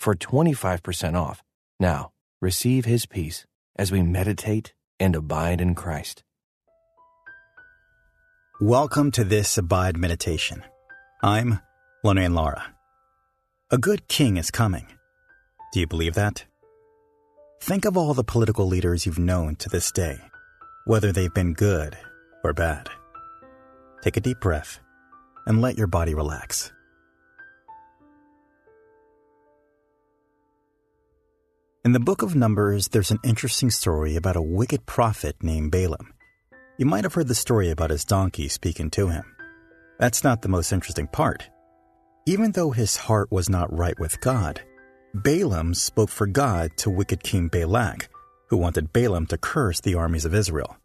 for 25% off. Now, receive his peace as we meditate and abide in Christ. Welcome to this Abide Meditation. I'm Lorraine Lara. A good king is coming. Do you believe that? Think of all the political leaders you've known to this day, whether they've been good or bad. Take a deep breath and let your body relax. In the book of Numbers, there's an interesting story about a wicked prophet named Balaam. You might have heard the story about his donkey speaking to him. That's not the most interesting part. Even though his heart was not right with God, Balaam spoke for God to wicked King Balak, who wanted Balaam to curse the armies of Israel.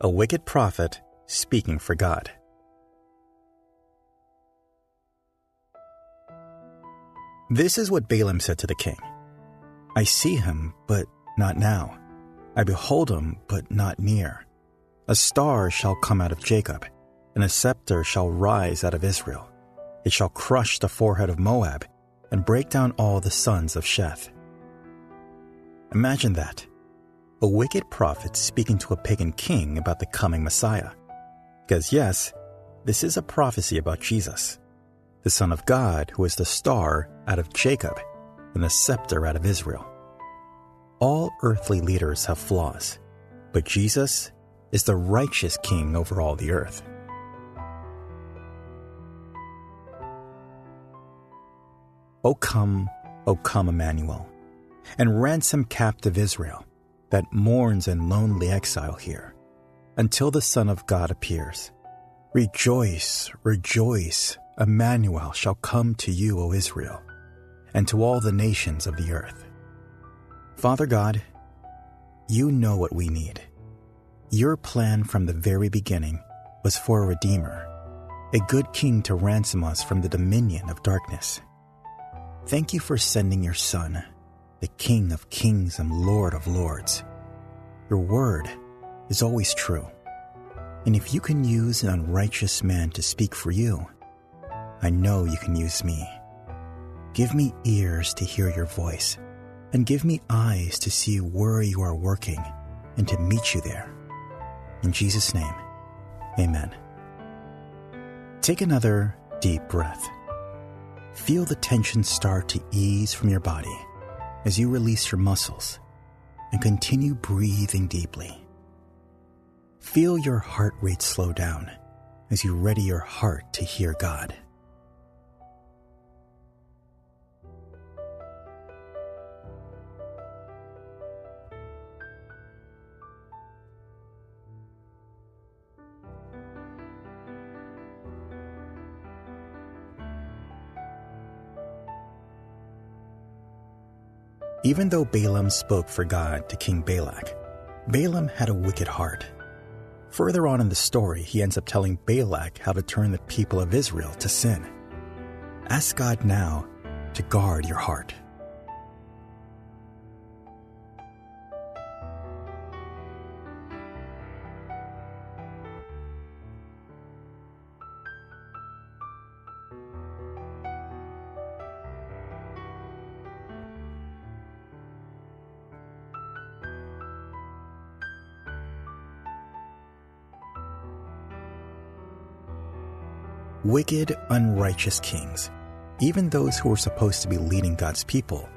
A wicked prophet speaking for God. This is what Balaam said to the king. I see him, but not now. I behold him, but not near. A star shall come out of Jacob, and a scepter shall rise out of Israel. It shall crush the forehead of Moab, and break down all the sons of Sheth. Imagine that. A wicked prophet speaking to a pagan king about the coming Messiah. Because, yes, this is a prophecy about Jesus, the Son of God who is the star out of Jacob and the scepter out of Israel. All earthly leaders have flaws, but Jesus is the righteous king over all the earth. O come, O come, Emmanuel, and ransom captive Israel that mourns in lonely exile here, until the Son of God appears. Rejoice, rejoice, Emmanuel shall come to you, O Israel and to all the nations of the earth. Father God, you know what we need. Your plan from the very beginning was for a Redeemer, a good king to ransom us from the dominion of darkness. Thank you for sending your Son, the King of kings and Lord of lords. Your word is always true. And if you can use an unrighteous man to speak for you, I know you can use me. Give me ears to hear your voice, and give me eyes to see where you are working and to meet you there. In Jesus' name, amen. Take another deep breath. Feel the tension start to ease from your body as you release your muscles and continue breathing deeply. Feel your heart rate slow down as you ready your heart to hear God. Even though Balaam spoke for God to King Balak, Balaam had a wicked heart. Further on in the story, he ends up telling Balak how to turn the people of Israel to sin. Ask God now to guard your heart. Wicked, unrighteous kings, even those who were supposed to be leading God's people,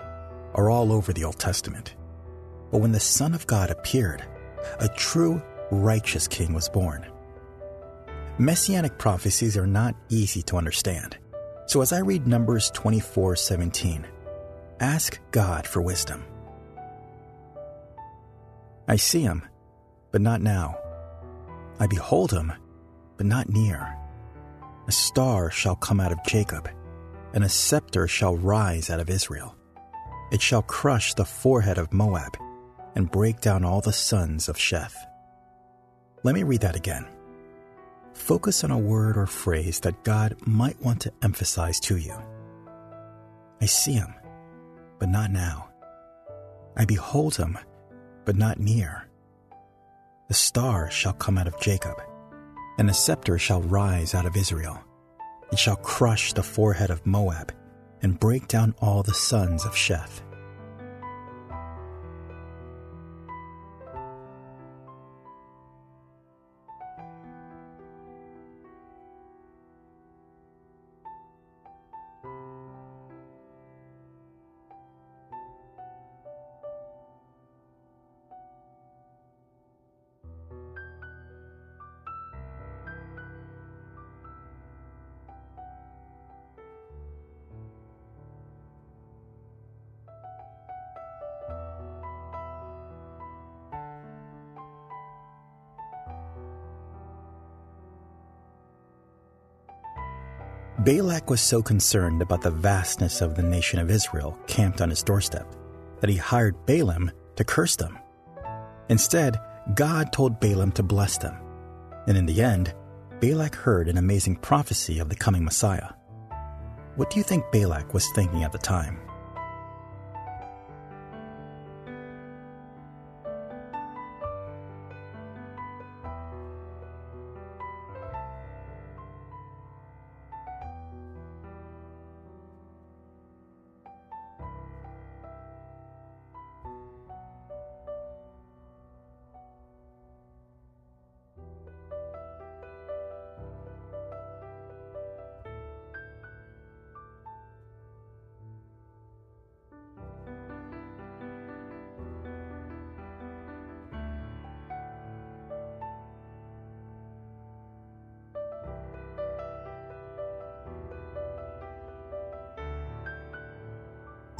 are all over the Old Testament. But when the Son of God appeared, a true, righteous king was born. Messianic prophecies are not easy to understand. So as I read Numbers 24:17, ask God for wisdom. I see him, but not now. I behold him, but not near. A star shall come out of Jacob, and a scepter shall rise out of Israel. It shall crush the forehead of Moab and break down all the sons of Sheth. Let me read that again. Focus on a word or phrase that God might want to emphasize to you. I see him, but not now. I behold him, but not near. The star shall come out of Jacob, and a scepter shall rise out of Israel. It shall crush the forehead of Moab and break down all the sons of Sheth. Balak was so concerned about the vastness of the nation of Israel camped on his doorstep that he hired Balaam to curse them. Instead, God told Balaam to bless them. And in the end, Balak heard an amazing prophecy of the coming Messiah. What do you think Balak was thinking at the time?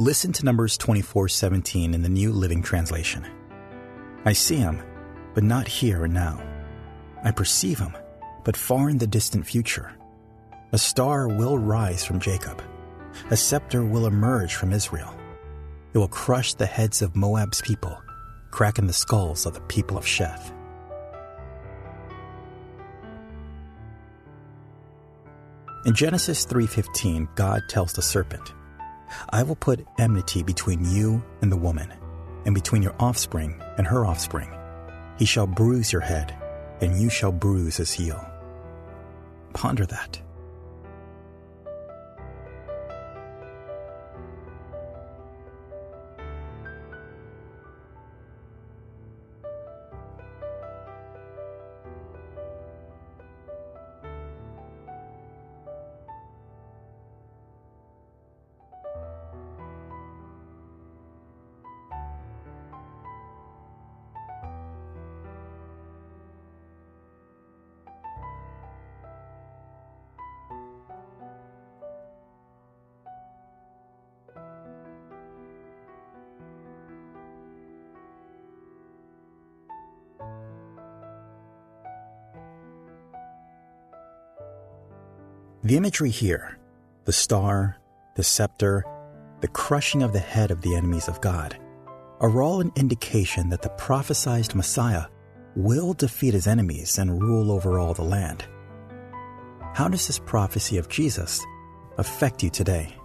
Listen to Numbers 24:17 in the New Living Translation. I see him, but not here and now. I perceive him, but far in the distant future. A star will rise from Jacob. A scepter will emerge from Israel. It will crush the heads of Moab's people, cracking the skulls of the people of Sheth. In Genesis 3:15, God tells the serpent, I will put enmity between you and the woman, and between your offspring and her offspring. He shall bruise your head, and you shall bruise his heel. Ponder that. The imagery here, the star, the scepter, the crushing of the head of the enemies of God, are all an indication that the prophesied Messiah will defeat his enemies and rule over all the land. How does this prophecy of Jesus affect you today?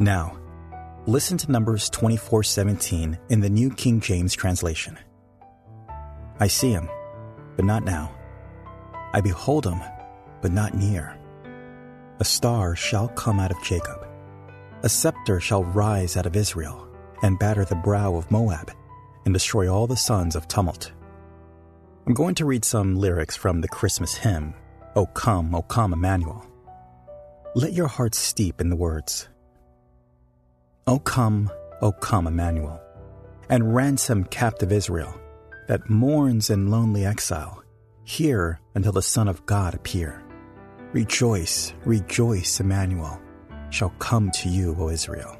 Now, listen to Numbers 24:17 in the New King James translation. I see him, but not now. I behold him, but not near. A star shall come out of Jacob. A scepter shall rise out of Israel, and batter the brow of Moab and destroy all the sons of tumult. I'm going to read some lyrics from the Christmas hymn, O Come, O Come, Emmanuel. Let your heart steep in the words. O come, O come, Emmanuel, and ransom captive Israel that mourns in lonely exile, here until the Son of God appear. Rejoice, rejoice, Emmanuel, shall come to you, O Israel.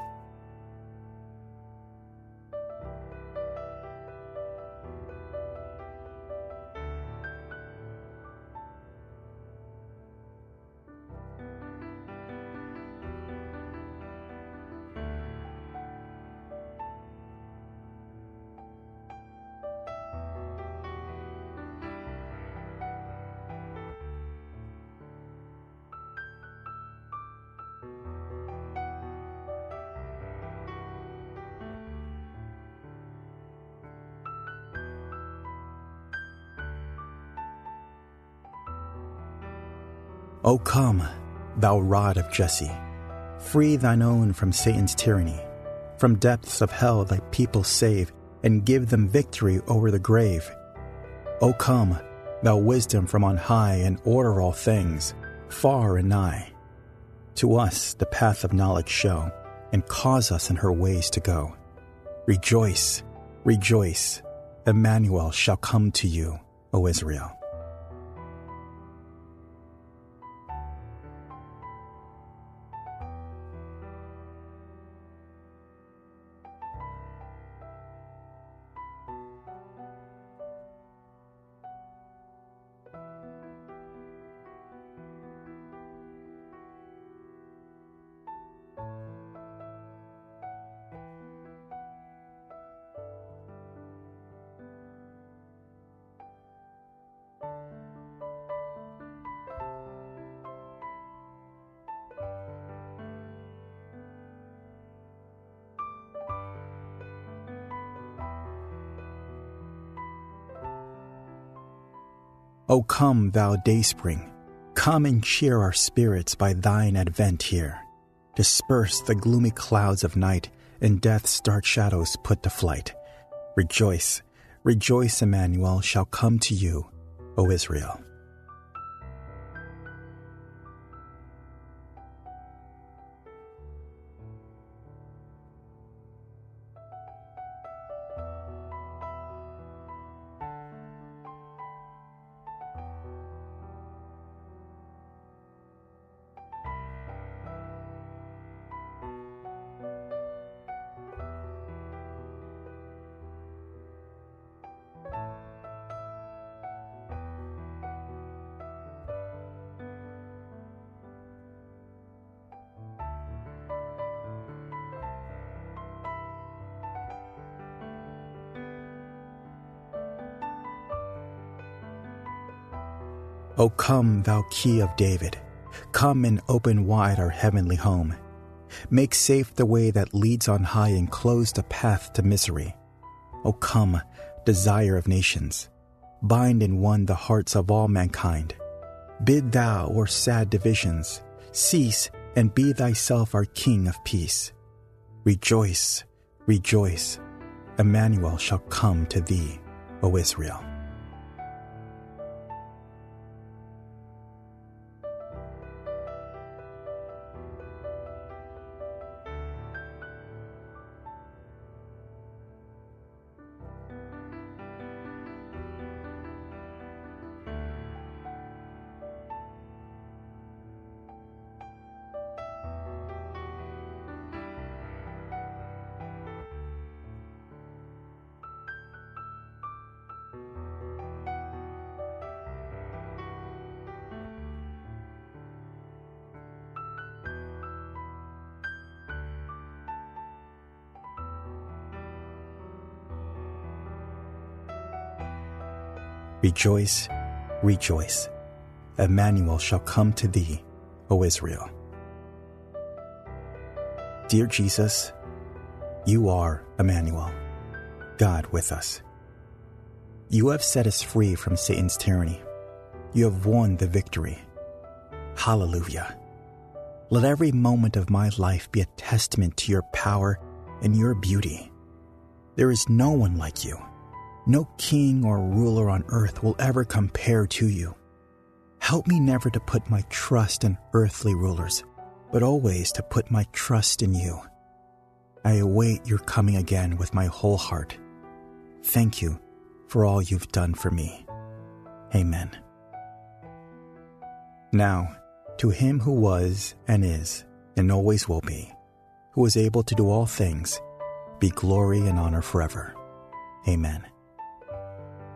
O come, thou rod of Jesse, free thine own from Satan's tyranny. From depths of hell thy people save, and give them victory over the grave. O come, thou wisdom from on high, and order all things, far and nigh. To us the path of knowledge show, and cause us in her ways to go. Rejoice, rejoice, Emmanuel shall come to you, O Israel. O come, thou dayspring, come and cheer our spirits by thine advent here. Disperse the gloomy clouds of night, and death's dark shadows put to flight. Rejoice, rejoice, Emmanuel shall come to you, O Israel. O come, thou key of David, come and open wide our heavenly home. Make safe the way that leads on high and close the path to misery. O come, desire of nations, bind in one the hearts of all mankind. Bid thou, or sad divisions, cease and be thyself our King of peace. Rejoice, rejoice, Emmanuel shall come to thee, O Israel. Rejoice, rejoice. Emmanuel shall come to thee, O Israel. Dear Jesus, you are Emmanuel, God with us. You have set us free from Satan's tyranny. You have won the victory. Hallelujah. Let every moment of my life be a testament to your power and your beauty. There is no one like you. No king or ruler on earth will ever compare to you. Help me never to put my trust in earthly rulers, but always to put my trust in you. I await your coming again with my whole heart. Thank you for all you've done for me. Amen. Now, to him who was and is and always will be, who is able to do all things, be glory and honor forever. Amen.